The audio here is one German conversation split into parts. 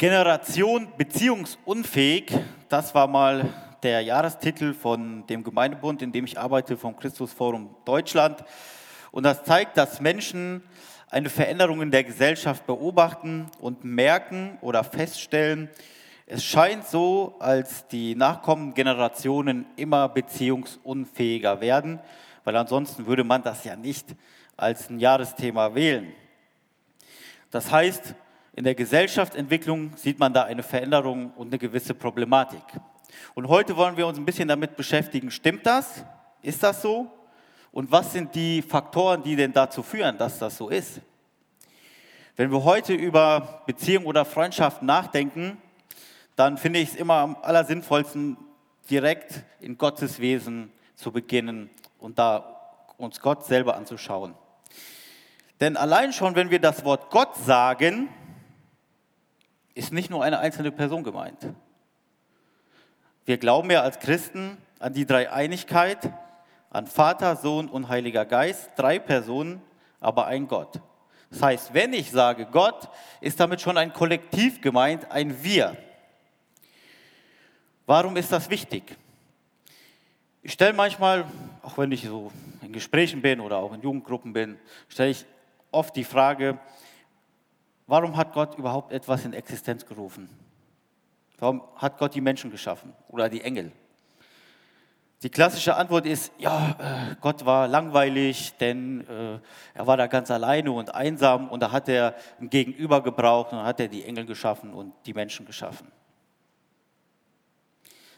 Generation beziehungsunfähig, das war mal der Jahrestitel von dem Gemeindebund, in dem ich arbeite, vom Christusforum Deutschland. Und das zeigt, dass Menschen eine Veränderung in der Gesellschaft beobachten und merken oder feststellen, es scheint so, als die nachkommenden Generationen immer beziehungsunfähiger werden, weil ansonsten würde man das ja nicht als ein Jahresthema wählen. Das heißt, in der Gesellschaftsentwicklung sieht man da eine Veränderung und eine gewisse Problematik. Und heute wollen wir uns ein bisschen damit beschäftigen, stimmt das? Ist das so? Und was sind die Faktoren, die denn dazu führen, dass das so ist? Wenn wir heute über Beziehungen oder Freundschaften nachdenken, dann finde ich es immer am allersinnvollsten, direkt in Gottes Wesen zu beginnen und da uns Gott selber anzuschauen. Denn allein schon, wenn wir das Wort Gott sagen, ist nicht nur eine einzelne Person gemeint. Wir glauben ja als Christen an die Dreieinigkeit, an Vater, Sohn und Heiliger Geist, drei Personen, aber ein Gott. Das heißt, wenn ich sage Gott, ist damit schon ein Kollektiv gemeint, ein Wir. Warum ist das wichtig? Ich stelle manchmal, auch wenn ich so in Gesprächen bin oder auch in Jugendgruppen bin, stelle ich oft die Frage, warum hat Gott überhaupt etwas in Existenz gerufen? Warum hat Gott die Menschen geschaffen oder die Engel? Die klassische Antwort ist, ja, äh, Gott war langweilig, denn äh, er war da ganz alleine und einsam und da hat er ein Gegenüber gebraucht und hat er die Engel geschaffen und die Menschen geschaffen.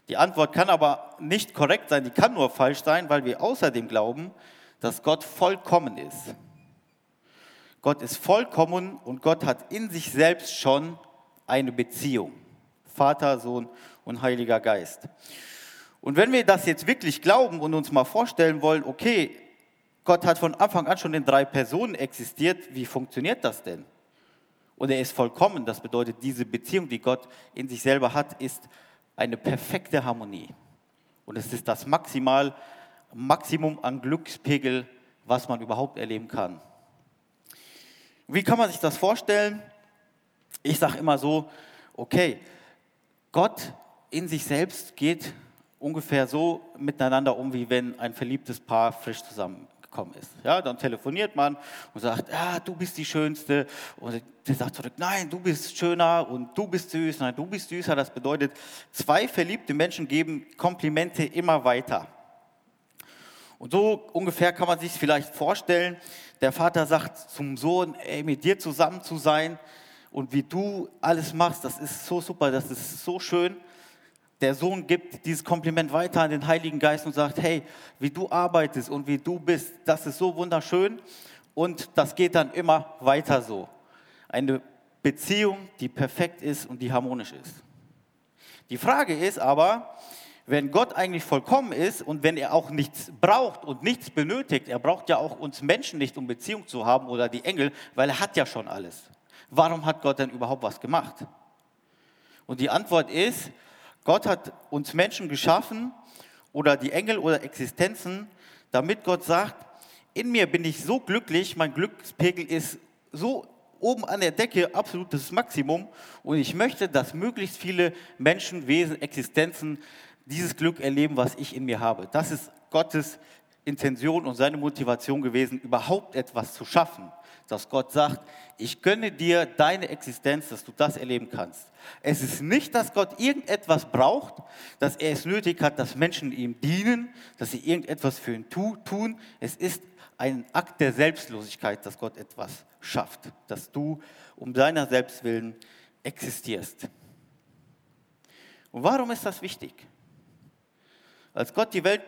Die Antwort kann aber nicht korrekt sein, die kann nur falsch sein, weil wir außerdem glauben, dass Gott vollkommen ist. Gott ist vollkommen und Gott hat in sich selbst schon eine Beziehung. Vater, Sohn und Heiliger Geist. Und wenn wir das jetzt wirklich glauben und uns mal vorstellen wollen, okay, Gott hat von Anfang an schon in drei Personen existiert, wie funktioniert das denn? Und er ist vollkommen, das bedeutet, diese Beziehung, die Gott in sich selber hat, ist eine perfekte Harmonie. Und es ist das Maximal, Maximum an Glückspegel, was man überhaupt erleben kann. Wie kann man sich das vorstellen? Ich sage immer so, okay, Gott in sich selbst geht ungefähr so miteinander um, wie wenn ein verliebtes Paar frisch zusammengekommen ist. Ja, dann telefoniert man und sagt, ja, du bist die Schönste. Und der sagt zurück, nein, du bist schöner und du bist süß, nein, du bist süßer. Das bedeutet, zwei verliebte Menschen geben Komplimente immer weiter. Und so ungefähr kann man sich vielleicht vorstellen, der Vater sagt zum Sohn, ey, mit dir zusammen zu sein, und wie du alles machst, das ist so super, das ist so schön. Der Sohn gibt dieses Kompliment weiter an den Heiligen Geist und sagt, hey, wie du arbeitest und wie du bist, das ist so wunderschön. Und das geht dann immer weiter so. Eine Beziehung, die perfekt ist und die harmonisch ist. Die Frage ist aber, wenn Gott eigentlich vollkommen ist und wenn er auch nichts braucht und nichts benötigt, er braucht ja auch uns Menschen nicht, um Beziehung zu haben oder die Engel, weil er hat ja schon alles warum hat Gott denn überhaupt was gemacht? Und die Antwort ist, Gott hat uns Menschen geschaffen oder die Engel oder Existenzen, damit Gott sagt, in mir bin ich so glücklich, mein Glückspegel ist so oben an der Decke absolutes Maximum und ich möchte, dass möglichst viele Menschen, Wesen, Existenzen dieses Glück erleben, was ich in mir habe. Das ist Gottes Intention und seine Motivation gewesen, überhaupt etwas zu schaffen dass Gott sagt, ich gönne dir deine Existenz, dass du das erleben kannst. Es ist nicht, dass Gott irgendetwas braucht, dass er es nötig hat, dass Menschen ihm dienen, dass sie irgendetwas für ihn tun. Es ist ein Akt der Selbstlosigkeit, dass Gott etwas schafft, dass du um deiner selbst willen existierst. Und warum ist das wichtig? Als Gott die Welt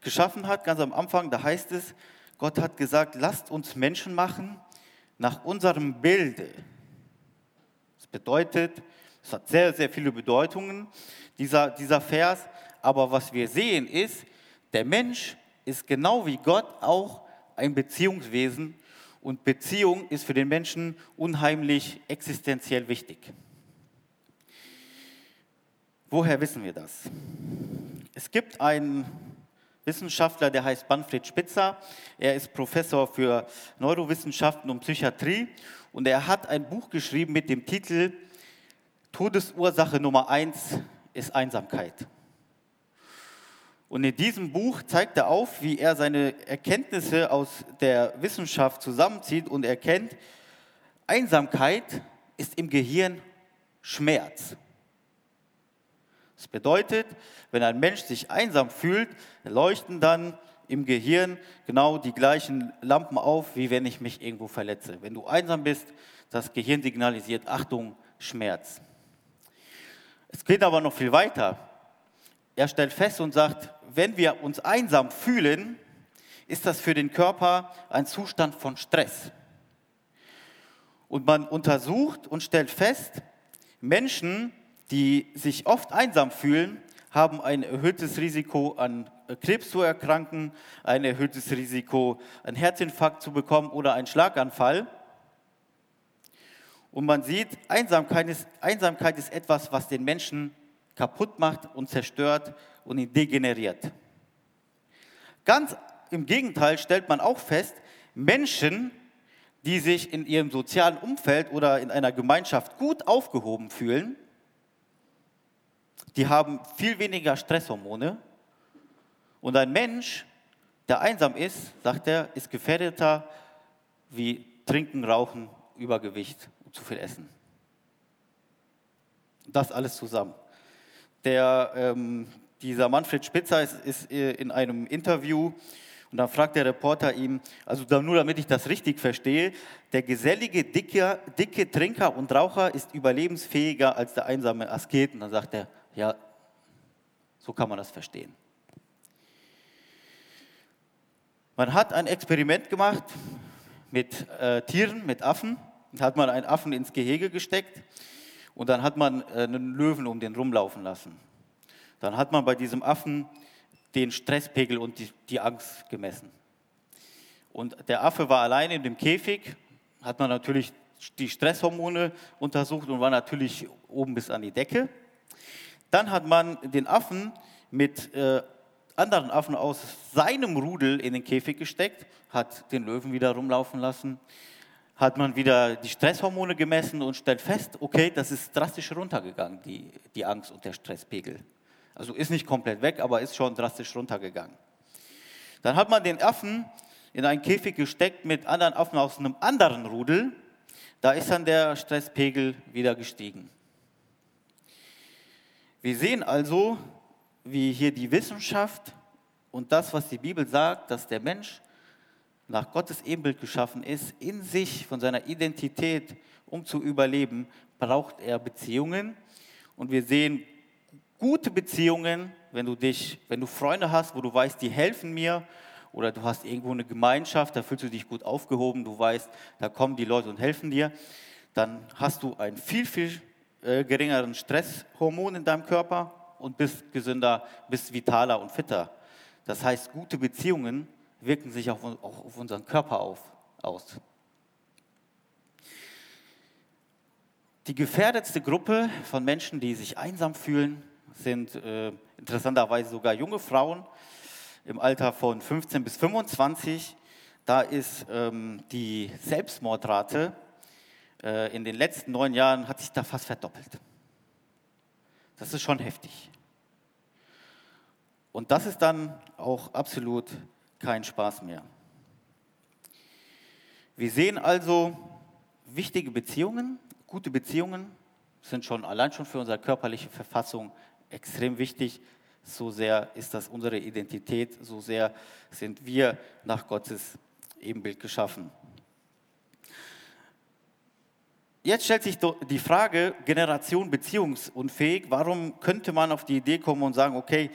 geschaffen hat, ganz am Anfang, da heißt es, Gott hat gesagt, lasst uns Menschen machen nach unserem Bilde. Das bedeutet, es hat sehr, sehr viele Bedeutungen, dieser, dieser Vers, aber was wir sehen ist, der Mensch ist genau wie Gott auch ein Beziehungswesen und Beziehung ist für den Menschen unheimlich existenziell wichtig. Woher wissen wir das? Es gibt einen Wissenschaftler, der heißt Manfred Spitzer. Er ist Professor für Neurowissenschaften und Psychiatrie und er hat ein Buch geschrieben mit dem Titel Todesursache Nummer eins ist Einsamkeit. Und in diesem Buch zeigt er auf, wie er seine Erkenntnisse aus der Wissenschaft zusammenzieht und erkennt, Einsamkeit ist im Gehirn Schmerz. Das bedeutet, wenn ein Mensch sich einsam fühlt, leuchten dann im Gehirn genau die gleichen Lampen auf, wie wenn ich mich irgendwo verletze. Wenn du einsam bist, das Gehirn signalisiert Achtung, Schmerz. Es geht aber noch viel weiter. Er stellt fest und sagt, wenn wir uns einsam fühlen, ist das für den Körper ein Zustand von Stress. Und man untersucht und stellt fest, Menschen, die sich oft einsam fühlen, haben ein erhöhtes Risiko an Krebs zu erkranken, ein erhöhtes Risiko, einen Herzinfarkt zu bekommen oder einen Schlaganfall. Und man sieht, Einsamkeit ist, Einsamkeit ist etwas, was den Menschen kaputt macht und zerstört und ihn degeneriert. Ganz im Gegenteil stellt man auch fest, Menschen, die sich in ihrem sozialen Umfeld oder in einer Gemeinschaft gut aufgehoben fühlen, die haben viel weniger Stresshormone. Und ein Mensch, der einsam ist, sagt er, ist gefährdeter wie Trinken, Rauchen, Übergewicht und zu viel Essen. Das alles zusammen. Der, ähm, dieser Manfred Spitzer ist, ist äh, in einem Interview und dann fragt der Reporter ihm, also nur damit ich das richtig verstehe, der gesellige, dicke, dicke Trinker und Raucher ist überlebensfähiger als der einsame Asket. Und dann sagt er, ja, so kann man das verstehen. Man hat ein Experiment gemacht mit äh, Tieren, mit Affen. Da hat man einen Affen ins Gehege gesteckt und dann hat man äh, einen Löwen um den rumlaufen lassen. Dann hat man bei diesem Affen den Stresspegel und die, die Angst gemessen. Und der Affe war allein in dem Käfig, hat man natürlich die Stresshormone untersucht und war natürlich oben bis an die Decke. Dann hat man den Affen mit äh, anderen Affen aus seinem Rudel in den Käfig gesteckt, hat den Löwen wieder rumlaufen lassen, hat man wieder die Stresshormone gemessen und stellt fest, okay, das ist drastisch runtergegangen, die, die Angst und der Stresspegel. Also ist nicht komplett weg, aber ist schon drastisch runtergegangen. Dann hat man den Affen in einen Käfig gesteckt mit anderen Affen aus einem anderen Rudel. Da ist dann der Stresspegel wieder gestiegen. Wir sehen also, wie hier die Wissenschaft und das, was die Bibel sagt, dass der Mensch nach Gottes Ebenbild geschaffen ist, in sich, von seiner Identität, um zu überleben, braucht er Beziehungen. Und wir sehen gute Beziehungen, wenn du dich, wenn du Freunde hast, wo du weißt, die helfen mir, oder du hast irgendwo eine Gemeinschaft, da fühlst du dich gut aufgehoben, du weißt, da kommen die Leute und helfen dir, dann hast du ein viel, viel äh, geringeren Stresshormon in deinem Körper und bist gesünder, bist vitaler und fitter. Das heißt, gute Beziehungen wirken sich auch auf unseren Körper auf, aus. Die gefährdetste Gruppe von Menschen, die sich einsam fühlen, sind äh, interessanterweise sogar junge Frauen im Alter von 15 bis 25. Da ist ähm, die Selbstmordrate in den letzten neun Jahren hat sich da fast verdoppelt. Das ist schon heftig. Und das ist dann auch absolut kein Spaß mehr. Wir sehen also wichtige Beziehungen, gute Beziehungen sind schon allein schon für unsere körperliche Verfassung extrem wichtig. So sehr ist das unsere Identität, so sehr sind wir nach Gottes Ebenbild geschaffen. Jetzt stellt sich die Frage, Generation beziehungsunfähig, warum könnte man auf die Idee kommen und sagen, okay,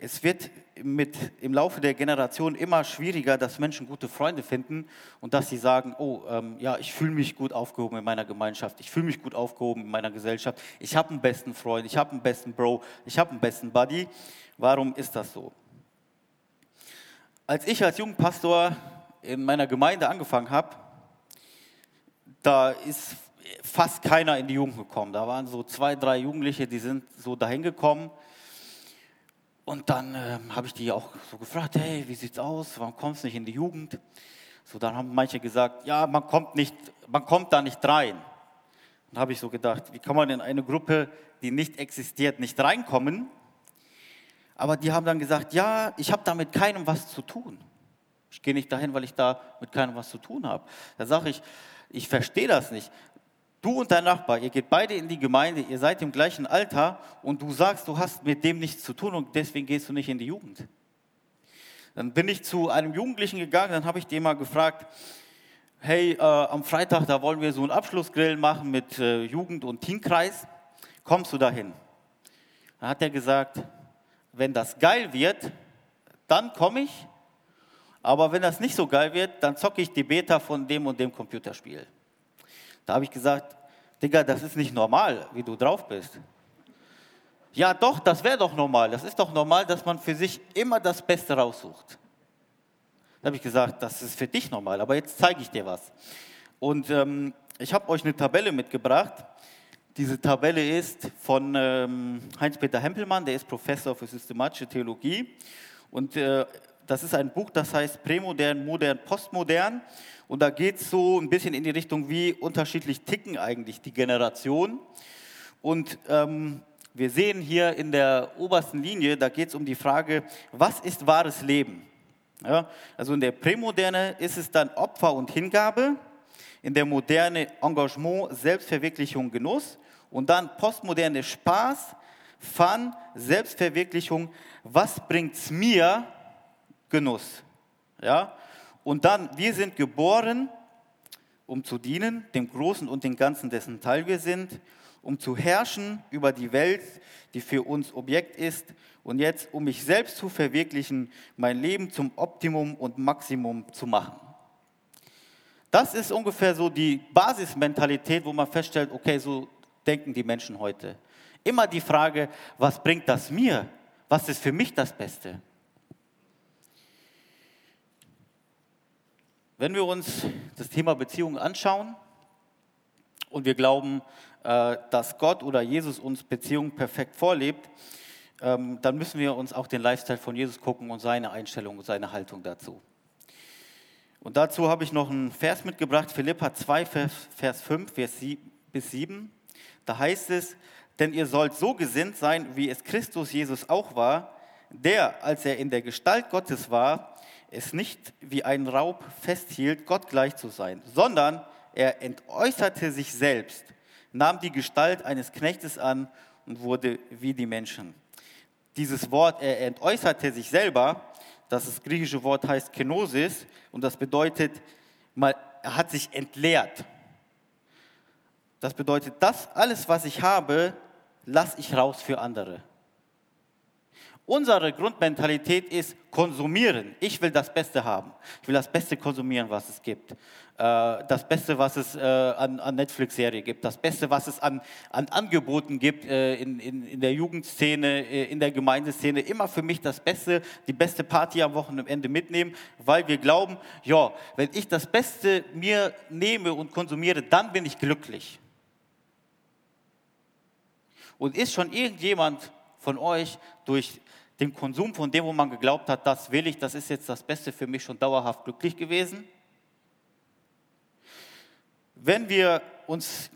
es wird mit, im Laufe der Generation immer schwieriger, dass Menschen gute Freunde finden und dass sie sagen, oh, ähm, ja, ich fühle mich gut aufgehoben in meiner Gemeinschaft, ich fühle mich gut aufgehoben in meiner Gesellschaft, ich habe einen besten Freund, ich habe einen besten Bro, ich habe einen besten Buddy. Warum ist das so? Als ich als Jugendpastor in meiner Gemeinde angefangen habe, da ist fast keiner in die Jugend gekommen. Da waren so zwei, drei Jugendliche, die sind so dahin gekommen. Und dann äh, habe ich die auch so gefragt, hey, wie sieht's aus? Warum kommst du nicht in die Jugend? So, dann haben manche gesagt, ja, man kommt nicht, man kommt da nicht rein. Dann habe ich so gedacht, wie kann man in eine Gruppe, die nicht existiert, nicht reinkommen? Aber die haben dann gesagt, ja, ich habe da mit keinem was zu tun. Ich gehe nicht dahin, weil ich da mit keinem was zu tun habe. Da sage ich, ich verstehe das nicht. Du und dein Nachbar, ihr geht beide in die Gemeinde, ihr seid im gleichen Alter und du sagst, du hast mit dem nichts zu tun und deswegen gehst du nicht in die Jugend. Dann bin ich zu einem Jugendlichen gegangen, dann habe ich den mal gefragt, hey, äh, am Freitag, da wollen wir so einen Abschlussgrill machen mit äh, Jugend- und Teamkreis, kommst du dahin? Dann hat er gesagt, wenn das geil wird, dann komme ich, aber wenn das nicht so geil wird, dann zocke ich die Beta von dem und dem Computerspiel. Da habe ich gesagt, Digga, das ist nicht normal, wie du drauf bist. Ja, doch, das wäre doch normal. Das ist doch normal, dass man für sich immer das Beste raussucht. Da habe ich gesagt, das ist für dich normal, aber jetzt zeige ich dir was. Und ähm, ich habe euch eine Tabelle mitgebracht. Diese Tabelle ist von ähm, Heinz-Peter Hempelmann, der ist Professor für systematische Theologie. Und äh, das ist ein Buch, das heißt Prämodern, Modern, Postmodern. Und da geht es so ein bisschen in die Richtung, wie unterschiedlich ticken eigentlich die Generationen. Und ähm, wir sehen hier in der obersten Linie, da geht es um die Frage, was ist wahres Leben? Ja, also in der Prämoderne ist es dann Opfer und Hingabe, in der Moderne Engagement, Selbstverwirklichung, Genuss und dann Postmoderne Spaß, Fun, Selbstverwirklichung, was bringt es mir? Genuss. Ja? Und dann, wir sind geboren, um zu dienen, dem Großen und dem Ganzen, dessen Teil wir sind, um zu herrschen über die Welt, die für uns Objekt ist, und jetzt, um mich selbst zu verwirklichen, mein Leben zum Optimum und Maximum zu machen. Das ist ungefähr so die Basismentalität, wo man feststellt, okay, so denken die Menschen heute. Immer die Frage, was bringt das mir? Was ist für mich das Beste? Wenn wir uns das Thema Beziehungen anschauen und wir glauben, äh, dass Gott oder Jesus uns Beziehungen perfekt vorlebt, ähm, dann müssen wir uns auch den Lifestyle von Jesus gucken und seine Einstellung und seine Haltung dazu. Und dazu habe ich noch einen Vers mitgebracht, Philippa 2, Vers 5 Vers bis 7. Da heißt es, denn ihr sollt so gesinnt sein, wie es Christus Jesus auch war, der, als er in der Gestalt Gottes war, es nicht wie ein Raub festhielt, Gott gleich zu sein, sondern er entäußerte sich selbst, nahm die Gestalt eines Knechtes an und wurde wie die Menschen. Dieses Wort, er entäußerte sich selber, das, das griechische Wort heißt Kenosis und das bedeutet, er hat sich entleert. Das bedeutet, das alles, was ich habe, lasse ich raus für andere. Unsere Grundmentalität ist konsumieren. Ich will das Beste haben. Ich will das Beste konsumieren, was es gibt. Äh, das Beste, was es äh, an, Netflix-Serie gibt. Das Beste, was es an, an Angeboten gibt äh, in, in, in der Jugendszene, in der Gemeindeszene. Immer für mich das Beste, die beste Party am Wochenende mitnehmen, weil wir glauben, ja, wenn ich das Beste mir nehme und konsumiere, dann bin ich glücklich. Und ist schon irgendjemand von euch durch den Konsum von dem, wo man geglaubt hat, das will ich, das ist jetzt das Beste für mich schon dauerhaft glücklich gewesen? Wenn wir uns,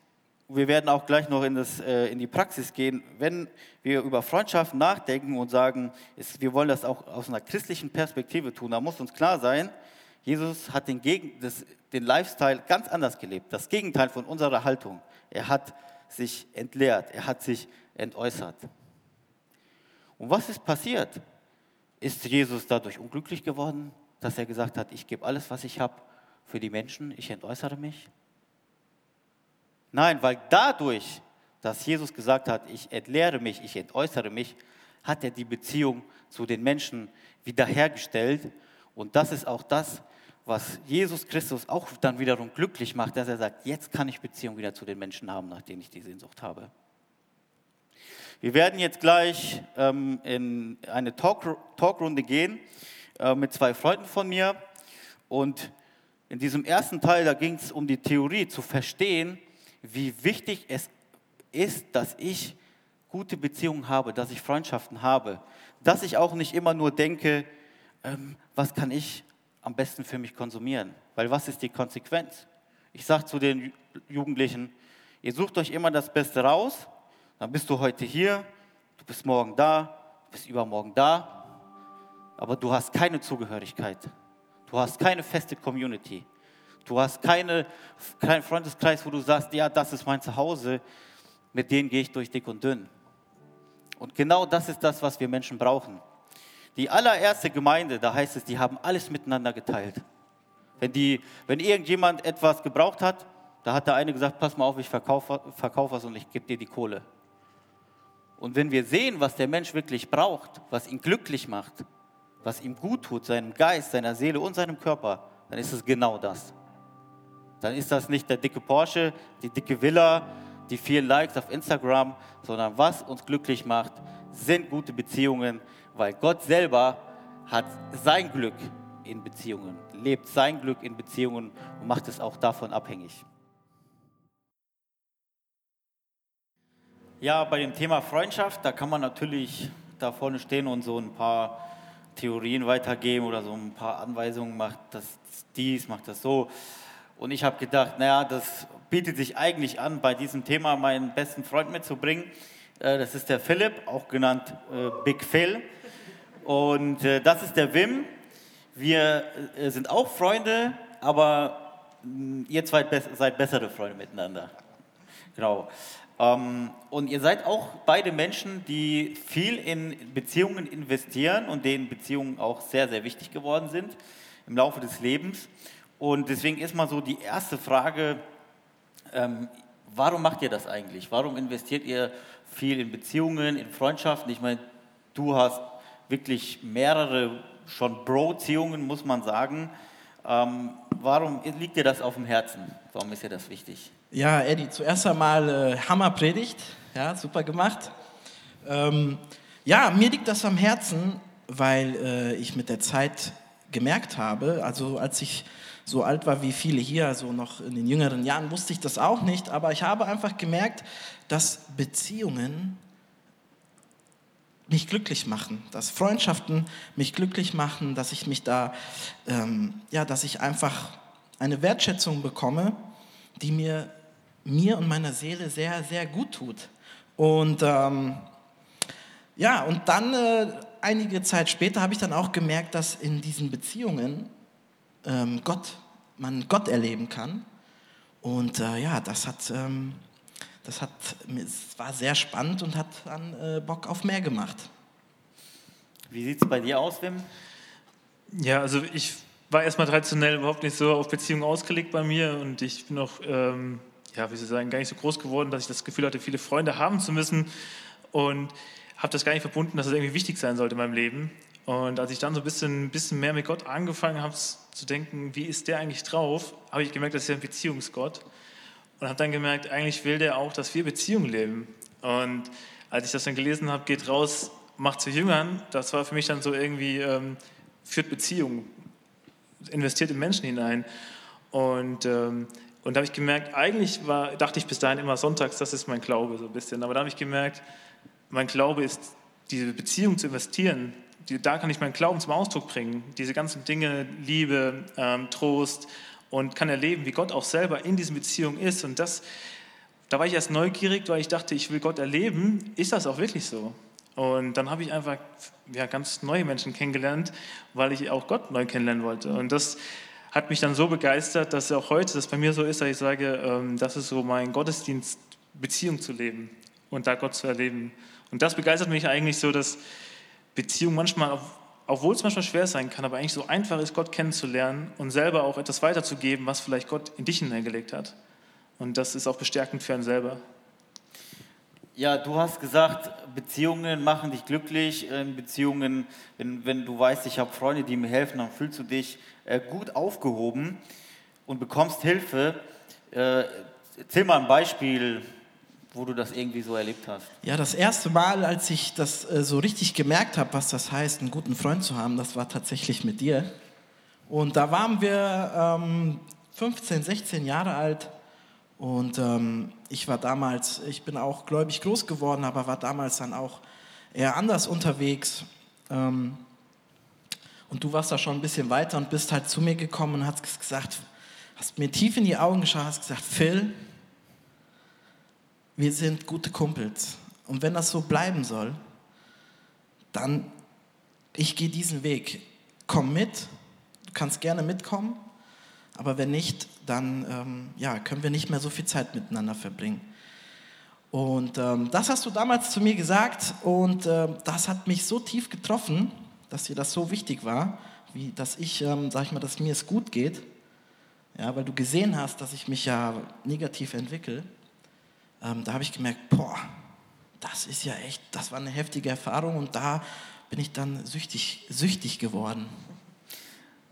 wir werden auch gleich noch in, das, äh, in die Praxis gehen, wenn wir über Freundschaft nachdenken und sagen, wir wollen das auch aus einer christlichen Perspektive tun, dann muss uns klar sein, Jesus hat den, Gegen, das, den Lifestyle ganz anders gelebt, das Gegenteil von unserer Haltung. Er hat sich entleert, er hat sich entäußert. Und was ist passiert? Ist Jesus dadurch unglücklich geworden, dass er gesagt hat, ich gebe alles, was ich habe, für die Menschen, ich entäußere mich? Nein, weil dadurch, dass Jesus gesagt hat, ich entleere mich, ich entäußere mich, hat er die Beziehung zu den Menschen wiederhergestellt. Und das ist auch das, was Jesus Christus auch dann wiederum glücklich macht, dass er sagt, jetzt kann ich Beziehung wieder zu den Menschen haben, nach denen ich die Sehnsucht habe. Wir werden jetzt gleich ähm, in eine Talk Talkrunde gehen äh, mit zwei Freunden von mir. Und in diesem ersten Teil, da ging es um die Theorie, zu verstehen, wie wichtig es ist, dass ich gute Beziehungen habe, dass ich Freundschaften habe, dass ich auch nicht immer nur denke, ähm, was kann ich am besten für mich konsumieren? Weil was ist die Konsequenz? Ich sage zu den Jugendlichen, Ihr sucht euch immer das Beste raus, dann bist du heute hier, du bist morgen da, du bist übermorgen da, aber du hast keine Zugehörigkeit. Du hast keine feste Community. Du hast keine, keinen Freundeskreis, wo du sagst, ja, das ist mein Zuhause, mit denen gehe ich durch dick und dünn. Und genau das ist das, was wir Menschen brauchen. Die allererste Gemeinde, da heißt es, die haben alles miteinander geteilt. Wenn, die, wenn irgendjemand etwas gebraucht hat, da hat der eine gesagt, pass mal auf, ich verkaufe verkauf was und ich gebe dir die Kohle. Und wenn wir sehen, was der Mensch wirklich braucht, was ihn glücklich macht, was ihm gut tut, seinem Geist, seiner Seele und seinem Körper, dann ist es genau das. Dann ist das nicht der dicke Porsche, die dicke Villa, die vielen Likes auf Instagram, sondern was uns glücklich macht, sind gute Beziehungen, weil Gott selber hat sein Glück in Beziehungen, lebt sein Glück in Beziehungen und macht es auch davon abhängig. Ja, bei dem Thema Freundschaft, da kann man natürlich da vorne stehen und so ein paar Theorien weitergeben oder so ein paar Anweisungen, macht das dies, macht das so. Und ich habe gedacht, naja, das bietet sich eigentlich an, bei diesem Thema meinen besten Freund mitzubringen. Äh, das ist der Philipp, auch genannt äh, Big Phil. Und äh, das ist der Wim. Wir sind auch Freunde, aber mm, ihr zwei seid bessere Freunde miteinander. Genau. Ähm, und ihr seid auch beide Menschen, die viel in Beziehungen investieren und denen Beziehungen auch sehr, sehr wichtig geworden sind im Laufe des Lebens. Und deswegen ist mal so die erste Frage, ähm, warum macht ihr das eigentlich? Warum investiert ihr viel in Beziehungen, in Freundschaften? Ich meine, du hast wirklich mehrere schon Bro-Beziehungen, muss man sagen. Ähm, warum liegt dir das auf dem Herzen? Warum ist dir das wichtig? Ja, Eddie, zuerst einmal äh, Hammerpredigt. Ja, super gemacht. Ähm, ja, mir liegt das am Herzen, weil äh, ich mit der Zeit gemerkt habe, also als ich so alt war wie viele hier, also noch in den jüngeren Jahren, wusste ich das auch nicht, aber ich habe einfach gemerkt, dass Beziehungen mich glücklich machen, dass Freundschaften mich glücklich machen, dass ich mich da, ähm, ja, dass ich einfach eine Wertschätzung bekomme, die mir, mir und meiner Seele sehr, sehr gut tut. Und ähm, ja, und dann äh, einige Zeit später habe ich dann auch gemerkt, dass in diesen Beziehungen ähm, Gott, man Gott erleben kann. Und äh, ja, das hat, ähm, das hat, es war sehr spannend und hat dann äh, Bock auf mehr gemacht. Wie sieht es bei dir aus, Wim? Ja, also ich war erstmal traditionell überhaupt nicht so auf Beziehungen ausgelegt bei mir und ich bin auch, ähm, ja, wie ich sagen, gar nicht so groß geworden, dass ich das Gefühl hatte, viele Freunde haben zu müssen und habe das gar nicht verbunden, dass das irgendwie wichtig sein sollte in meinem Leben. Und als ich dann so ein bisschen, bisschen mehr mit Gott angefangen habe zu denken, wie ist der eigentlich drauf, habe ich gemerkt, das ist ja ein Beziehungsgott. Und habe dann gemerkt, eigentlich will der auch, dass wir Beziehungen leben. Und als ich das dann gelesen habe, geht raus, macht zu Jüngern, das war für mich dann so irgendwie, ähm, führt Beziehungen, investiert in Menschen hinein. Und, ähm, und da habe ich gemerkt, eigentlich war, dachte ich bis dahin immer sonntags, das ist mein Glaube so ein bisschen. Aber da habe ich gemerkt, mein Glaube ist, diese Beziehung zu investieren, die, da kann ich meinen Glauben zum Ausdruck bringen. Diese ganzen Dinge, Liebe, ähm, Trost und kann erleben, wie Gott auch selber in diesen Beziehungen ist. Und das, da war ich erst neugierig, weil ich dachte, ich will Gott erleben. Ist das auch wirklich so? Und dann habe ich einfach ja, ganz neue Menschen kennengelernt, weil ich auch Gott neu kennenlernen wollte. Und das hat mich dann so begeistert, dass auch heute das bei mir so ist, dass ich sage, ähm, das ist so mein Gottesdienst, Beziehung zu leben und da Gott zu erleben. Und das begeistert mich eigentlich so, dass Beziehung manchmal, obwohl es manchmal schwer sein kann, aber eigentlich so einfach ist, Gott kennenzulernen und selber auch etwas weiterzugeben, was vielleicht Gott in dich hineingelegt hat. Und das ist auch bestärkend für einen selber. Ja, du hast gesagt, Beziehungen machen dich glücklich. Beziehungen, wenn, wenn du weißt, ich habe Freunde, die mir helfen, dann fühlst du dich äh, gut aufgehoben und bekommst Hilfe. Äh, erzähl mal ein Beispiel, wo du das irgendwie so erlebt hast. Ja, das erste Mal, als ich das äh, so richtig gemerkt habe, was das heißt, einen guten Freund zu haben, das war tatsächlich mit dir. Und da waren wir ähm, 15, 16 Jahre alt und ähm, ich war damals, ich bin auch gläubig groß geworden, aber war damals dann auch eher anders unterwegs. Ähm, und du warst da schon ein bisschen weiter und bist halt zu mir gekommen und hast gesagt, hast mir tief in die Augen geschaut, hast gesagt, Phil, wir sind gute Kumpels. Und wenn das so bleiben soll, dann, ich gehe diesen Weg. Komm mit, du kannst gerne mitkommen, aber wenn nicht, dann ähm, ja, können wir nicht mehr so viel Zeit miteinander verbringen. Und ähm, das hast du damals zu mir gesagt und äh, das hat mich so tief getroffen, dass dir das so wichtig war, wie dass ich, ähm, sag ich mal, dass mir es gut geht, ja, weil du gesehen hast, dass ich mich ja negativ entwickle. Ähm, da habe ich gemerkt, boah, das ist ja echt, das war eine heftige Erfahrung und da bin ich dann süchtig, süchtig geworden.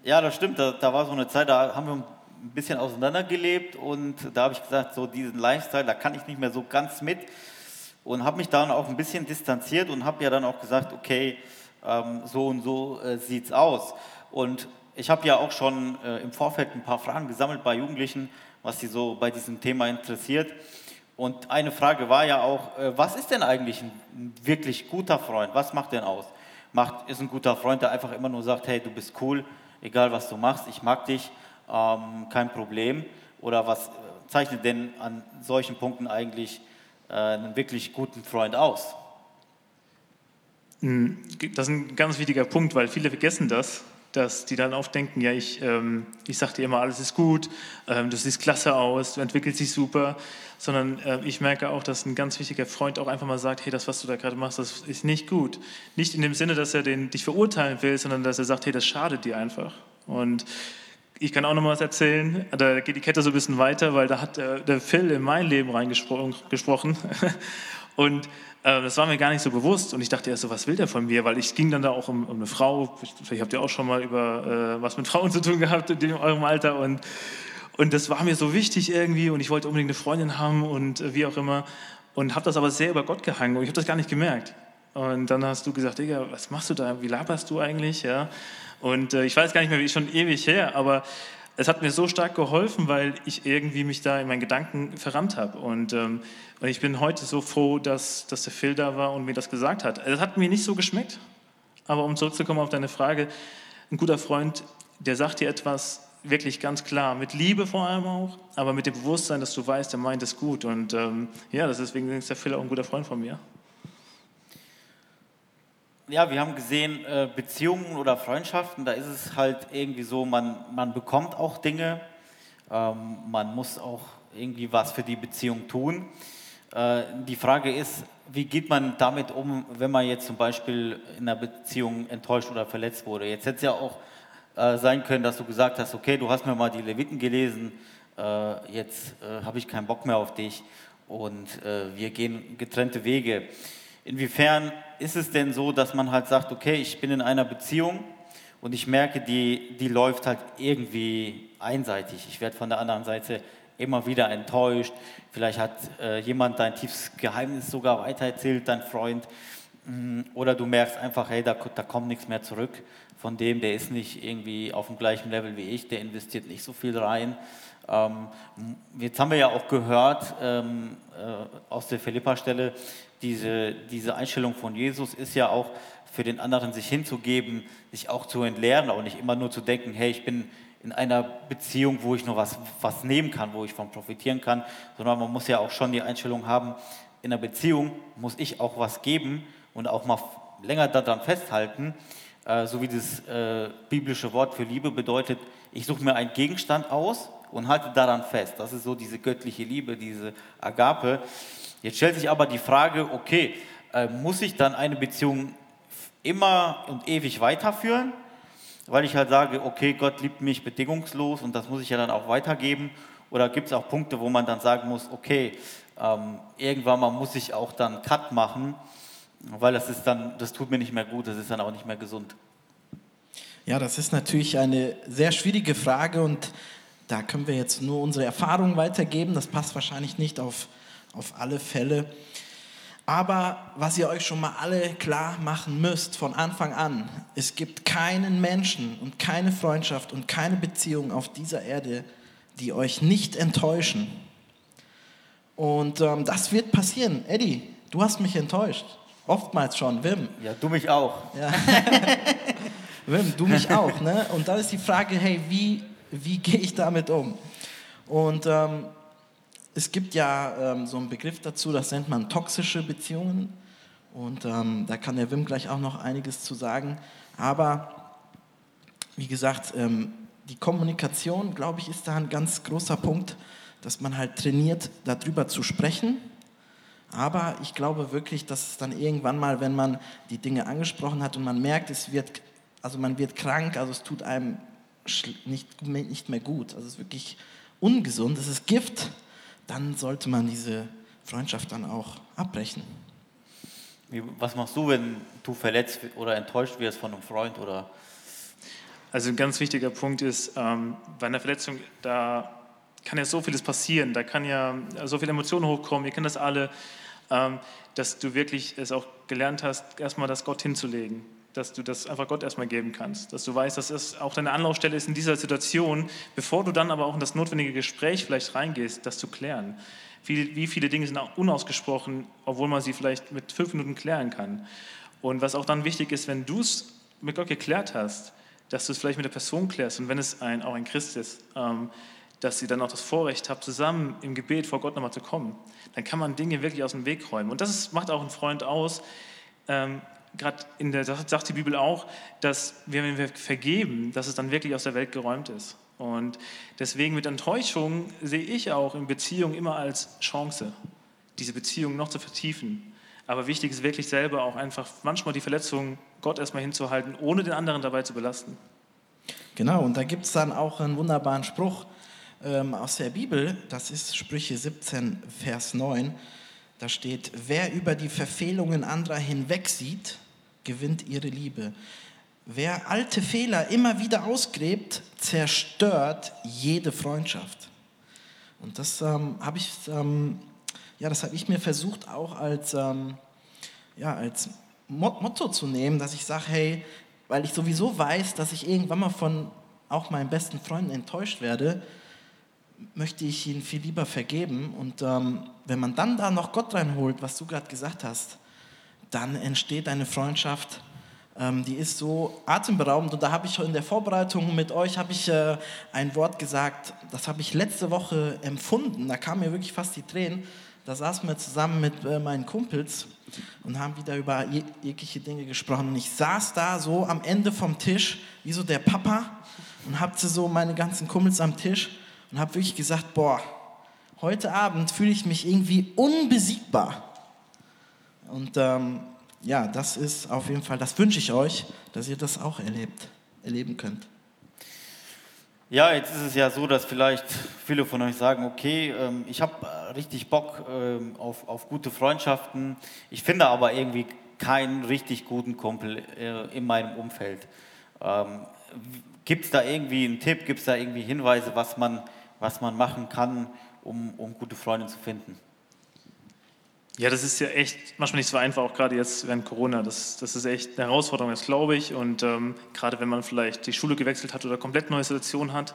Ja, das stimmt. Da, da war so eine Zeit, da haben wir ein bisschen auseinandergelebt und da habe ich gesagt, so diesen Lifestyle, da kann ich nicht mehr so ganz mit und habe mich dann auch ein bisschen distanziert und habe ja dann auch gesagt, okay, ähm, so und so äh, sieht es aus. Und ich habe ja auch schon äh, im Vorfeld ein paar Fragen gesammelt bei Jugendlichen, was sie so bei diesem Thema interessiert. Und eine Frage war ja auch, äh, was ist denn eigentlich ein wirklich guter Freund? Was macht denn aus? Macht, ist ein guter Freund, der einfach immer nur sagt, hey, du bist cool, egal was du machst, ich mag dich, ähm, kein Problem? Oder was zeichnet denn an solchen Punkten eigentlich äh, einen wirklich guten Freund aus? Hm, das ist ein ganz wichtiger Punkt, weil viele vergessen das dass die dann oft denken, ja, ich, ähm, ich sage dir immer, alles ist gut, ähm, du siehst klasse aus, du entwickelst dich super, sondern äh, ich merke auch, dass ein ganz wichtiger Freund auch einfach mal sagt, hey, das, was du da gerade machst, das ist nicht gut. Nicht in dem Sinne, dass er den, dich verurteilen will, sondern dass er sagt, hey, das schadet dir einfach. Und ich kann auch noch mal was erzählen, da geht die Kette so ein bisschen weiter, weil da hat der, der Phil in mein Leben reingesprochen. Und äh, das war mir gar nicht so bewusst und ich dachte erst so, was will der von mir? Weil ich ging dann da auch um, um eine Frau, vielleicht habt ihr auch schon mal über äh, was mit Frauen zu tun gehabt in eurem Alter und, und das war mir so wichtig irgendwie und ich wollte unbedingt eine Freundin haben und äh, wie auch immer und habe das aber sehr über Gott gehangen und ich habe das gar nicht gemerkt. Und dann hast du gesagt, Digga, was machst du da? Wie laberst du eigentlich? Ja? Und äh, ich weiß gar nicht mehr, wie schon ewig her, aber es hat mir so stark geholfen, weil ich irgendwie mich da in meinen Gedanken verrannt habe. Und, ähm, und ich bin heute so froh, dass, dass der Phil da war und mir das gesagt hat. Es hat mir nicht so geschmeckt, aber um zurückzukommen auf deine Frage, ein guter Freund, der sagt dir etwas wirklich ganz klar, mit Liebe vor allem auch, aber mit dem Bewusstsein, dass du weißt, der meint es gut. Und ähm, ja, deswegen ist der Phil auch ein guter Freund von mir ja, wir haben gesehen, äh, Beziehungen oder Freundschaften, da ist es halt irgendwie so, man, man bekommt auch Dinge, ähm, man muss auch irgendwie was für die Beziehung tun. Äh, die Frage ist, wie geht man damit um, wenn man jetzt zum Beispiel in einer Beziehung enttäuscht oder verletzt wurde? Jetzt hätte es ja auch äh, sein können, dass du gesagt hast, okay, du hast mir mal die Leviten gelesen, jetzt habe ich keinen Bock mehr auf dich und wir gehen getrennte Wege. Inwiefern ist es denn so, dass man halt sagt, okay, ich bin in einer Beziehung und ich merke, die, die läuft halt irgendwie einseitig. Ich werde von der anderen Seite immer wieder enttäuscht. Vielleicht hat äh, jemand dein tiefes Geheimnis sogar weitererzählt, dein Freund. Mm, oder du merkst einfach, hey, da, da kommt nichts mehr zurück von dem, der ist nicht irgendwie auf dem gleichen Level wie ich, der investiert nicht so viel rein. Ähm, jetzt haben wir ja auch gehört ähm, äh, aus der Philippa-Stelle, diese, diese Einstellung von Jesus ist ja auch für den anderen sich hinzugeben, sich auch zu entleeren, auch nicht immer nur zu denken, hey, ich bin in einer Beziehung, wo ich nur was, was nehmen kann, wo ich von profitieren kann, sondern man muss ja auch schon die Einstellung haben, in einer Beziehung muss ich auch was geben und auch mal länger daran festhalten, äh, so wie das äh, biblische Wort für Liebe bedeutet, ich suche mir einen Gegenstand aus und halte daran fest. Das ist so diese göttliche Liebe, diese Agape. Jetzt stellt sich aber die Frage, okay, äh, muss ich dann eine Beziehung immer und ewig weiterführen? Weil ich halt sage, okay, Gott liebt mich bedingungslos und das muss ich ja dann auch weitergeben. Oder gibt es auch Punkte, wo man dann sagen muss, okay, ähm, irgendwann mal muss ich auch dann Cut machen, weil das ist dann, das tut mir nicht mehr gut, das ist dann auch nicht mehr gesund. Ja, das ist natürlich eine sehr schwierige Frage und da können wir jetzt nur unsere Erfahrungen weitergeben. Das passt wahrscheinlich nicht auf auf alle Fälle. Aber was ihr euch schon mal alle klar machen müsst von Anfang an, es gibt keinen Menschen und keine Freundschaft und keine Beziehung auf dieser Erde, die euch nicht enttäuschen. Und ähm, das wird passieren. Eddie, du hast mich enttäuscht. Oftmals schon. Wim. Ja, du mich auch. Ja. Wim, du mich auch. Ne? Und dann ist die Frage, hey, wie, wie gehe ich damit um? Und ähm, es gibt ja ähm, so einen Begriff dazu, das nennt man toxische Beziehungen. Und ähm, da kann der Wim gleich auch noch einiges zu sagen. Aber wie gesagt, ähm, die Kommunikation, glaube ich, ist da ein ganz großer Punkt, dass man halt trainiert, darüber zu sprechen. Aber ich glaube wirklich, dass es dann irgendwann mal, wenn man die Dinge angesprochen hat und man merkt, es wird, also man wird krank, also es tut einem nicht, nicht mehr gut, also es ist wirklich ungesund, es ist Gift, dann sollte man diese Freundschaft dann auch abbrechen. Was machst du, wenn du verletzt oder enttäuscht wirst von einem Freund oder? Also ein ganz wichtiger Punkt ist, ähm, bei einer Verletzung, da kann ja so vieles passieren, da kann ja so viele Emotionen hochkommen, ihr kennt das alle, ähm, dass du wirklich es auch gelernt hast, erstmal das Gott hinzulegen dass du das einfach Gott erstmal geben kannst, dass du weißt, dass es auch deine Anlaufstelle ist in dieser Situation, bevor du dann aber auch in das notwendige Gespräch vielleicht reingehst, das zu klären. Wie, wie viele Dinge sind auch unausgesprochen, obwohl man sie vielleicht mit fünf Minuten klären kann. Und was auch dann wichtig ist, wenn du es mit Gott geklärt hast, dass du es vielleicht mit der Person klärst und wenn es ein, auch ein Christ ist, ähm, dass sie dann auch das Vorrecht hat, zusammen im Gebet vor Gott nochmal zu kommen. Dann kann man Dinge wirklich aus dem Weg räumen. Und das ist, macht auch ein Freund aus, ähm, gerade in der sagt die Bibel auch, dass wir, wenn wir vergeben, dass es dann wirklich aus der Welt geräumt ist. Und deswegen mit Enttäuschung sehe ich auch in Beziehungen immer als Chance, diese Beziehung noch zu vertiefen. Aber wichtig ist wirklich selber auch einfach manchmal die Verletzung Gott erstmal hinzuhalten, ohne den anderen dabei zu belasten. Genau, und da gibt es dann auch einen wunderbaren Spruch ähm, aus der Bibel, das ist Sprüche 17, Vers 9. Da steht, wer über die Verfehlungen anderer hinwegsieht, gewinnt ihre Liebe. Wer alte Fehler immer wieder ausgräbt, zerstört jede Freundschaft. Und das ähm, habe ich, ähm, ja, das habe ich mir versucht auch als, ähm, ja, als Motto zu nehmen, dass ich sage, hey, weil ich sowieso weiß, dass ich irgendwann mal von auch meinen besten Freunden enttäuscht werde, möchte ich ihnen viel lieber vergeben. Und ähm, wenn man dann da noch Gott reinholt, was du gerade gesagt hast, dann entsteht eine Freundschaft, ähm, die ist so atemberaubend. Und da habe ich in der Vorbereitung mit euch ich äh, ein Wort gesagt, das habe ich letzte Woche empfunden. Da kamen mir wirklich fast die Tränen. Da saßen wir zusammen mit äh, meinen Kumpels und haben wieder über jegliche Dinge gesprochen. Und ich saß da so am Ende vom Tisch, wie so der Papa, und habe so meine ganzen Kumpels am Tisch und habe wirklich gesagt, boah, heute Abend fühle ich mich irgendwie unbesiegbar. Und ähm, ja, das ist auf jeden Fall, das wünsche ich euch, dass ihr das auch erlebt, erleben könnt. Ja, jetzt ist es ja so, dass vielleicht viele von euch sagen, okay, ähm, ich habe äh, richtig Bock ähm, auf, auf gute Freundschaften, ich finde aber irgendwie keinen richtig guten Kumpel äh, in meinem Umfeld. Ähm, gibt es da irgendwie einen Tipp, gibt es da irgendwie Hinweise, was man, was man machen kann, um, um gute Freunde zu finden? Ja, das ist ja echt manchmal nicht so einfach, auch gerade jetzt während Corona. Das, das ist echt eine Herausforderung, das glaube ich. Und ähm, gerade wenn man vielleicht die Schule gewechselt hat oder komplett neue Situation hat.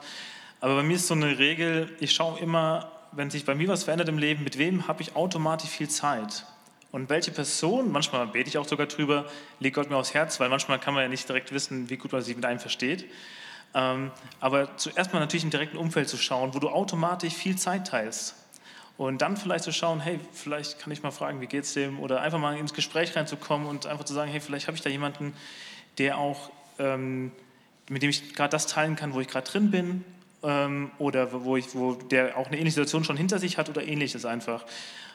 Aber bei mir ist so eine Regel, ich schaue immer, wenn sich bei mir was verändert im Leben, mit wem habe ich automatisch viel Zeit? Und welche Person, manchmal bete ich auch sogar drüber, legt Gott mir aufs Herz, weil manchmal kann man ja nicht direkt wissen, wie gut man sich mit einem versteht. Ähm, aber zuerst mal natürlich im direkten Umfeld zu schauen, wo du automatisch viel Zeit teilst. Und dann vielleicht zu schauen, hey, vielleicht kann ich mal fragen, wie geht es dem? Oder einfach mal ins Gespräch reinzukommen und einfach zu sagen, hey, vielleicht habe ich da jemanden, der auch, ähm, mit dem ich gerade das teilen kann, wo ich gerade drin bin. Ähm, oder wo, ich, wo der auch eine ähnliche Situation schon hinter sich hat oder ähnliches einfach.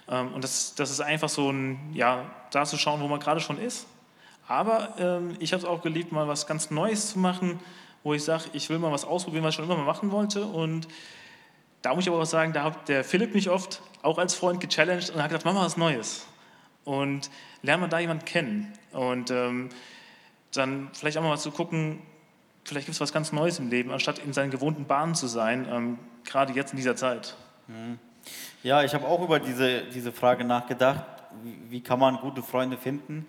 Ähm, und das, das ist einfach so ein, ja, da zu schauen, wo man gerade schon ist. Aber ähm, ich habe es auch geliebt, mal was ganz Neues zu machen, wo ich sage, ich will mal was ausprobieren, was ich schon immer mal machen wollte. Und da muss ich aber auch sagen, da hat der Philipp mich oft auch als Freund gechallenged und hat gesagt, mach mal was Neues. Und lernen wir da jemanden kennen. Und ähm, dann vielleicht auch mal zu gucken, vielleicht gibt es was ganz Neues im Leben, anstatt in seinen gewohnten Bahnen zu sein, ähm, gerade jetzt in dieser Zeit. Mhm. Ja, ich habe auch über diese, diese Frage nachgedacht, wie kann man gute Freunde finden?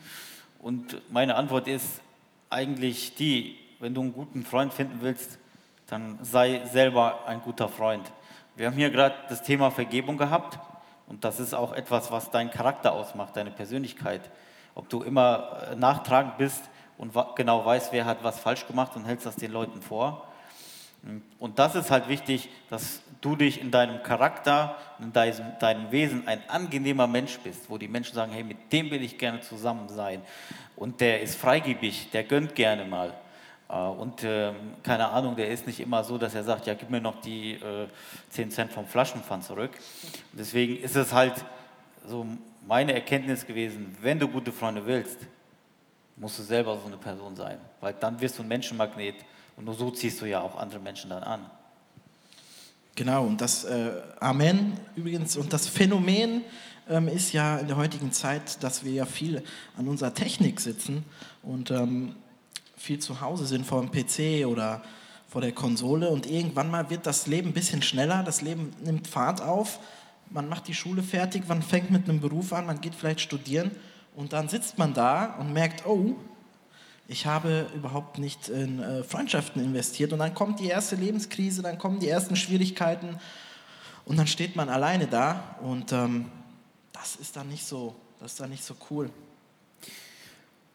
Und meine Antwort ist eigentlich die, wenn du einen guten Freund finden willst, dann sei selber ein guter Freund. Wir haben hier gerade das Thema Vergebung gehabt und das ist auch etwas, was deinen Charakter ausmacht, deine Persönlichkeit. Ob du immer äh, nachtragend bist und genau weißt, wer hat was falsch gemacht und hältst das den Leuten vor. Und das ist halt wichtig, dass du dich in deinem Charakter, in deinem, deinem Wesen ein angenehmer Mensch bist, wo die Menschen sagen, hey, mit dem will ich gerne zusammen sein. Und der ist freigebig, der gönnt gerne mal. Äh, und äh, keine Ahnung, der ist nicht immer so, dass er sagt, ja, gib mir noch die äh, 10 Cent vom Flaschenpfand zurück. Deswegen ist es halt so meine Erkenntnis gewesen, wenn du gute Freunde willst, musst du selber so eine Person sein, weil dann wirst du ein Menschenmagnet und nur so ziehst du ja auch andere Menschen dann an. Genau, und das äh, Amen übrigens und das Phänomen ähm, ist ja in der heutigen Zeit, dass wir ja viel an unserer Technik sitzen und ähm, viel zu Hause sind vor dem PC oder vor der Konsole. Und irgendwann mal wird das Leben ein bisschen schneller, das Leben nimmt Fahrt auf, man macht die Schule fertig, man fängt mit einem Beruf an, man geht vielleicht studieren. Und dann sitzt man da und merkt, oh, ich habe überhaupt nicht in äh, Freundschaften investiert. Und dann kommt die erste Lebenskrise, dann kommen die ersten Schwierigkeiten. Und dann steht man alleine da. Und ähm, das ist dann nicht so, das ist dann nicht so cool.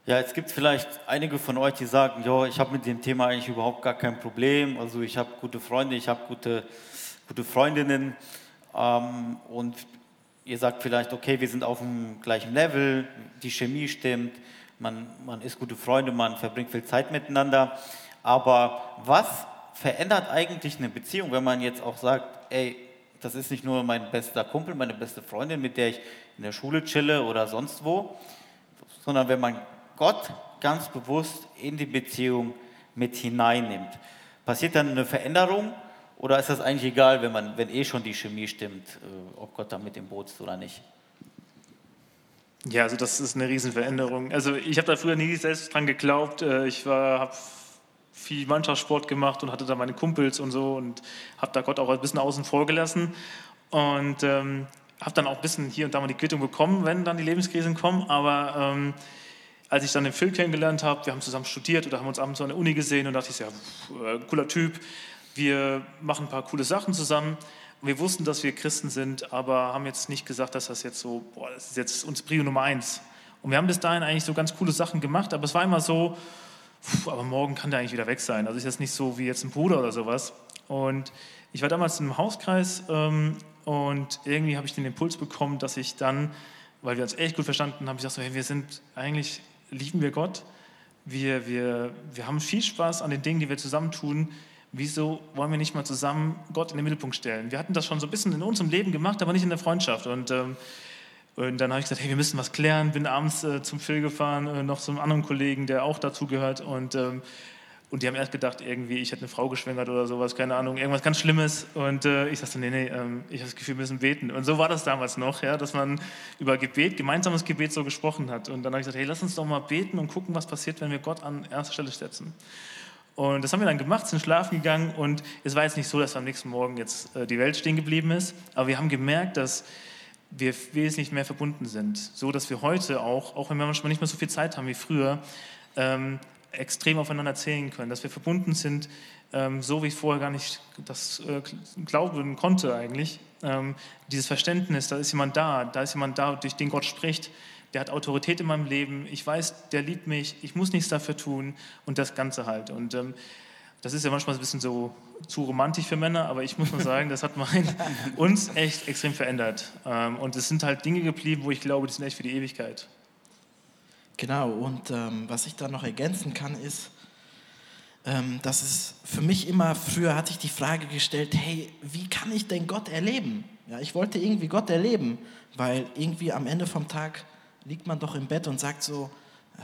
Ja, jetzt gibt es vielleicht einige von euch, die sagen, ja, ich habe mit dem Thema eigentlich überhaupt gar kein Problem. Also ich habe gute Freunde, ich habe gute, gute Freundinnen ähm, und ihr sagt vielleicht, okay, wir sind auf dem gleichen Level, die Chemie stimmt, man, man ist gute Freunde, man verbringt viel Zeit miteinander. Aber was verändert eigentlich eine Beziehung, wenn man jetzt auch sagt, ey, das ist nicht nur mein bester Kumpel, meine beste Freundin, mit der ich in der Schule chille oder sonst wo, sondern wenn man Gott ganz bewusst in die Beziehung mit hineinnimmt. Passiert dann eine Veränderung oder ist das eigentlich egal, wenn, man, wenn eh schon die Chemie stimmt, äh, ob Gott da mit im Boot ist oder nicht? Ja, also das ist eine Riesenveränderung. Also ich habe da früher nie selbst dran geglaubt. Äh, ich habe viel Mannschaftssport gemacht und hatte da meine Kumpels und so und habe da Gott auch ein bisschen außen vor gelassen und ähm, habe dann auch ein bisschen hier und da mal die Quittung bekommen, wenn dann die Lebenskrisen kommen. Aber ähm, als ich dann den Phil kennengelernt habe, wir haben zusammen studiert oder haben uns abends an der Uni gesehen und dachte ich, ja, äh, cooler Typ, wir machen ein paar coole Sachen zusammen. Wir wussten, dass wir Christen sind, aber haben jetzt nicht gesagt, dass das jetzt so, boah, das ist jetzt uns Prio Nummer eins. Und wir haben bis dahin eigentlich so ganz coole Sachen gemacht, aber es war immer so, pff, aber morgen kann der eigentlich wieder weg sein. Also ist jetzt nicht so wie jetzt ein Bruder oder sowas. Und ich war damals in einem Hauskreis ähm, und irgendwie habe ich den Impuls bekommen, dass ich dann, weil wir uns echt gut verstanden haben, ich dachte so, hey, wir sind eigentlich, lieben wir Gott, wir, wir, wir haben viel Spaß an den Dingen, die wir zusammen tun wieso wollen wir nicht mal zusammen Gott in den Mittelpunkt stellen? Wir hatten das schon so ein bisschen in unserem Leben gemacht, aber nicht in der Freundschaft. Und, ähm, und dann habe ich gesagt, hey, wir müssen was klären. Bin abends äh, zum Phil gefahren, äh, noch zum anderen Kollegen, der auch dazu gehört. Und, ähm, und die haben erst gedacht, irgendwie, ich hätte eine Frau geschwängert oder sowas, keine Ahnung, irgendwas ganz Schlimmes. Und äh, ich sagte, nee, nee, ähm, ich habe das Gefühl, wir müssen beten. Und so war das damals noch, ja, dass man über Gebet, gemeinsames Gebet so gesprochen hat. Und dann habe ich gesagt, hey, lass uns doch mal beten und gucken, was passiert, wenn wir Gott an erste Stelle setzen. Und das haben wir dann gemacht, sind schlafen gegangen und es war jetzt nicht so, dass am nächsten Morgen jetzt äh, die Welt stehen geblieben ist, aber wir haben gemerkt, dass wir wesentlich mehr verbunden sind, so dass wir heute auch, auch wenn wir manchmal nicht mehr so viel Zeit haben wie früher, ähm, extrem aufeinander zählen können, dass wir verbunden sind, ähm, so wie ich vorher gar nicht das äh, glauben konnte eigentlich. Ähm, dieses Verständnis, da ist jemand da, da ist jemand da, durch den Gott spricht, der hat Autorität in meinem Leben, ich weiß, der liebt mich, ich muss nichts dafür tun und das Ganze halt. Und ähm, das ist ja manchmal ein bisschen so zu romantisch für Männer, aber ich muss mal sagen, das hat mein, uns echt extrem verändert. Ähm, und es sind halt Dinge geblieben, wo ich glaube, die sind echt für die Ewigkeit. Genau, und ähm, was ich da noch ergänzen kann, ist, ähm, dass es für mich immer, früher hatte ich die Frage gestellt, hey, wie kann ich denn Gott erleben? Ja, ich wollte irgendwie Gott erleben, weil irgendwie am Ende vom Tag liegt man doch im Bett und sagt so,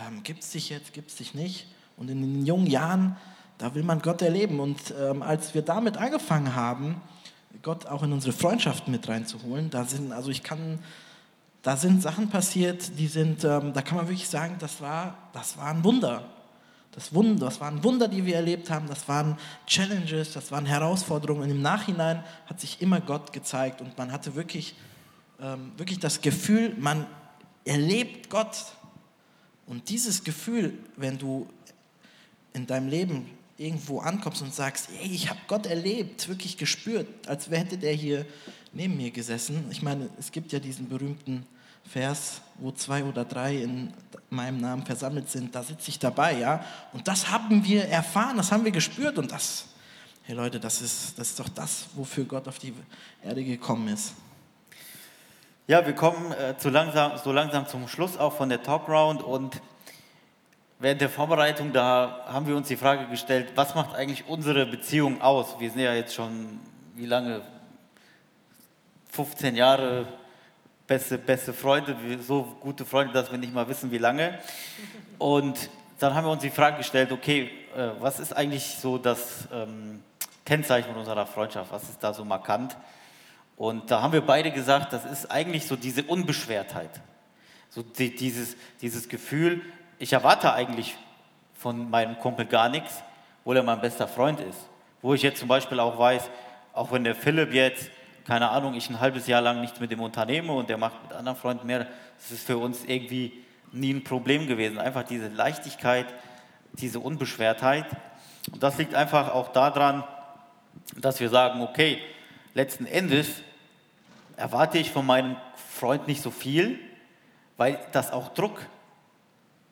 ähm, gibt es dich jetzt, gibt es dich nicht? Und in den jungen Jahren, da will man Gott erleben. Und ähm, als wir damit angefangen haben, Gott auch in unsere Freundschaften mit reinzuholen, da sind, also ich kann, da sind Sachen passiert, die sind, ähm, da kann man wirklich sagen, das war, das war ein Wunder. Das, Wunder, das waren Wunder, die wir erlebt haben, das waren Challenges, das waren Herausforderungen. Und im Nachhinein hat sich immer Gott gezeigt und man hatte wirklich, ähm, wirklich das Gefühl, man erlebt Gott. Und dieses Gefühl, wenn du in deinem Leben irgendwo ankommst und sagst, hey, ich habe Gott erlebt, wirklich gespürt, als hätte der hier neben mir gesessen. Ich meine, es gibt ja diesen berühmten Vers, wo zwei oder drei in meinem Namen versammelt sind, da sitze ich dabei, ja. Und das haben wir erfahren, das haben wir gespürt und das, hey Leute, das ist, das ist doch das, wofür Gott auf die Erde gekommen ist. Ja, wir kommen äh, zu langsam, so langsam zum Schluss auch von der Talkround und während der Vorbereitung, da haben wir uns die Frage gestellt, was macht eigentlich unsere Beziehung aus? Wir sind ja jetzt schon, wie lange? 15 Jahre beste, beste Freunde, so gute Freunde, dass wir nicht mal wissen, wie lange. Und dann haben wir uns die Frage gestellt, okay, äh, was ist eigentlich so das ähm, Kennzeichen unserer Freundschaft? Was ist da so markant? Und da haben wir beide gesagt, das ist eigentlich so diese Unbeschwertheit. So die, dieses, dieses Gefühl, ich erwarte eigentlich von meinem Kumpel gar nichts, obwohl er mein bester Freund ist. Wo ich jetzt zum Beispiel auch weiß, auch wenn der Philipp jetzt, keine Ahnung, ich ein halbes Jahr lang nichts mit dem unternehme und der macht mit anderen Freunden mehr, das ist für uns irgendwie nie ein Problem gewesen. Einfach diese Leichtigkeit, diese Unbeschwertheit. Und das liegt einfach auch daran, dass wir sagen, okay, letzten Endes erwarte ich von meinem Freund nicht so viel, weil das auch Druck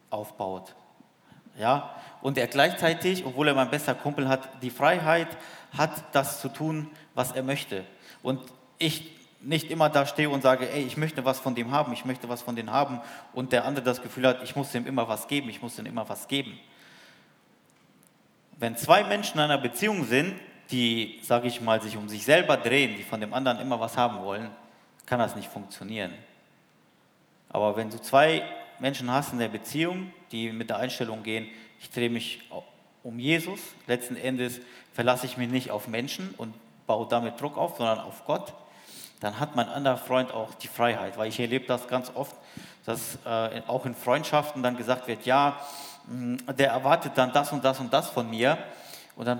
aufbaut. Ja? Und er gleichzeitig, obwohl er mein bester Kumpel hat, die Freiheit hat, das zu tun, was er möchte. Und ich nicht immer da stehe und sage, ey, ich möchte was von dem haben, ich möchte was von dem haben und der andere das Gefühl hat, ich muss dem immer was geben, ich muss dem immer was geben. Wenn zwei Menschen in einer Beziehung sind, die, sage ich mal, sich um sich selber drehen, die von dem anderen immer was haben wollen, kann das nicht funktionieren. Aber wenn du zwei Menschen hast in der Beziehung, die mit der Einstellung gehen, ich drehe mich um Jesus, letzten Endes verlasse ich mich nicht auf Menschen und baue damit Druck auf, sondern auf Gott, dann hat mein anderer Freund auch die Freiheit. Weil ich erlebe das ganz oft, dass äh, auch in Freundschaften dann gesagt wird, ja, mh, der erwartet dann das und das und das von mir. Und dann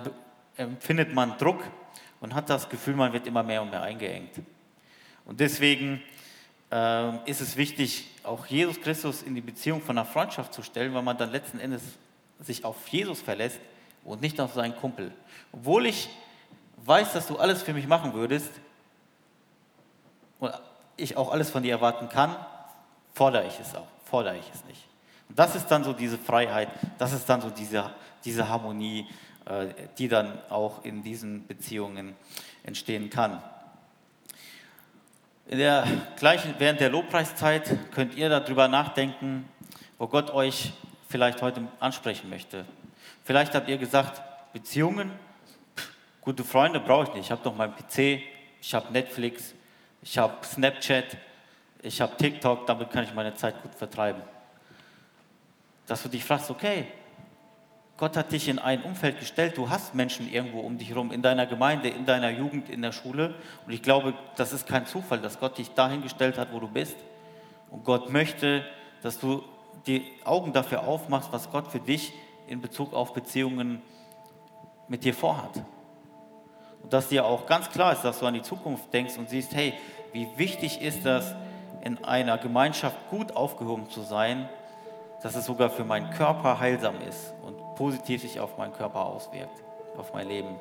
empfindet man Druck und hat das Gefühl, man wird immer mehr und mehr eingeengt. Und deswegen äh, ist es wichtig, auch Jesus Christus in die Beziehung von einer Freundschaft zu stellen, weil man dann letzten Endes sich auf Jesus verlässt und nicht auf seinen Kumpel. Obwohl ich weiß, dass du alles für mich machen würdest und ich auch alles von dir erwarten kann, fordere ich es auch, fordere ich es nicht. Und das ist dann so diese Freiheit, das ist dann so diese, diese Harmonie, äh, die dann auch in diesen Beziehungen entstehen kann. In der gleichen, während der Lobpreiszeit könnt ihr darüber nachdenken, wo Gott euch vielleicht heute ansprechen möchte. Vielleicht habt ihr gesagt, Beziehungen, gute Freunde brauche ich nicht. Ich habe doch meinen PC, ich habe Netflix, ich habe Snapchat, ich habe TikTok, damit kann ich meine Zeit gut vertreiben. Dass du dich fragst, okay, Gott hat dich in ein Umfeld gestellt, du hast Menschen irgendwo um dich herum, in deiner Gemeinde, in deiner Jugend, in der Schule. Und ich glaube, das ist kein Zufall, dass Gott dich dahin gestellt hat, wo du bist. Und Gott möchte, dass du die Augen dafür aufmachst, was Gott für dich in Bezug auf Beziehungen mit dir vorhat. Dass dir auch ganz klar ist, dass du an die Zukunft denkst und siehst, hey, wie wichtig ist das, in einer Gemeinschaft gut aufgehoben zu sein, dass es sogar für meinen Körper heilsam ist und positiv sich auf meinen Körper auswirkt, auf mein Leben.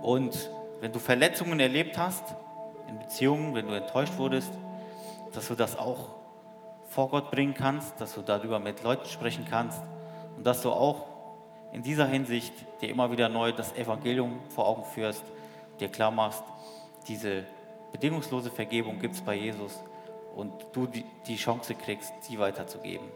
Und wenn du Verletzungen erlebt hast, in Beziehungen, wenn du enttäuscht wurdest, dass du das auch vor Gott bringen kannst, dass du darüber mit Leuten sprechen kannst und dass du auch in dieser Hinsicht dir immer wieder neu das Evangelium vor Augen führst, dir klar machst, diese bedingungslose Vergebung gibt es bei Jesus und du die, Chance kriegst, sie weiterzugeben.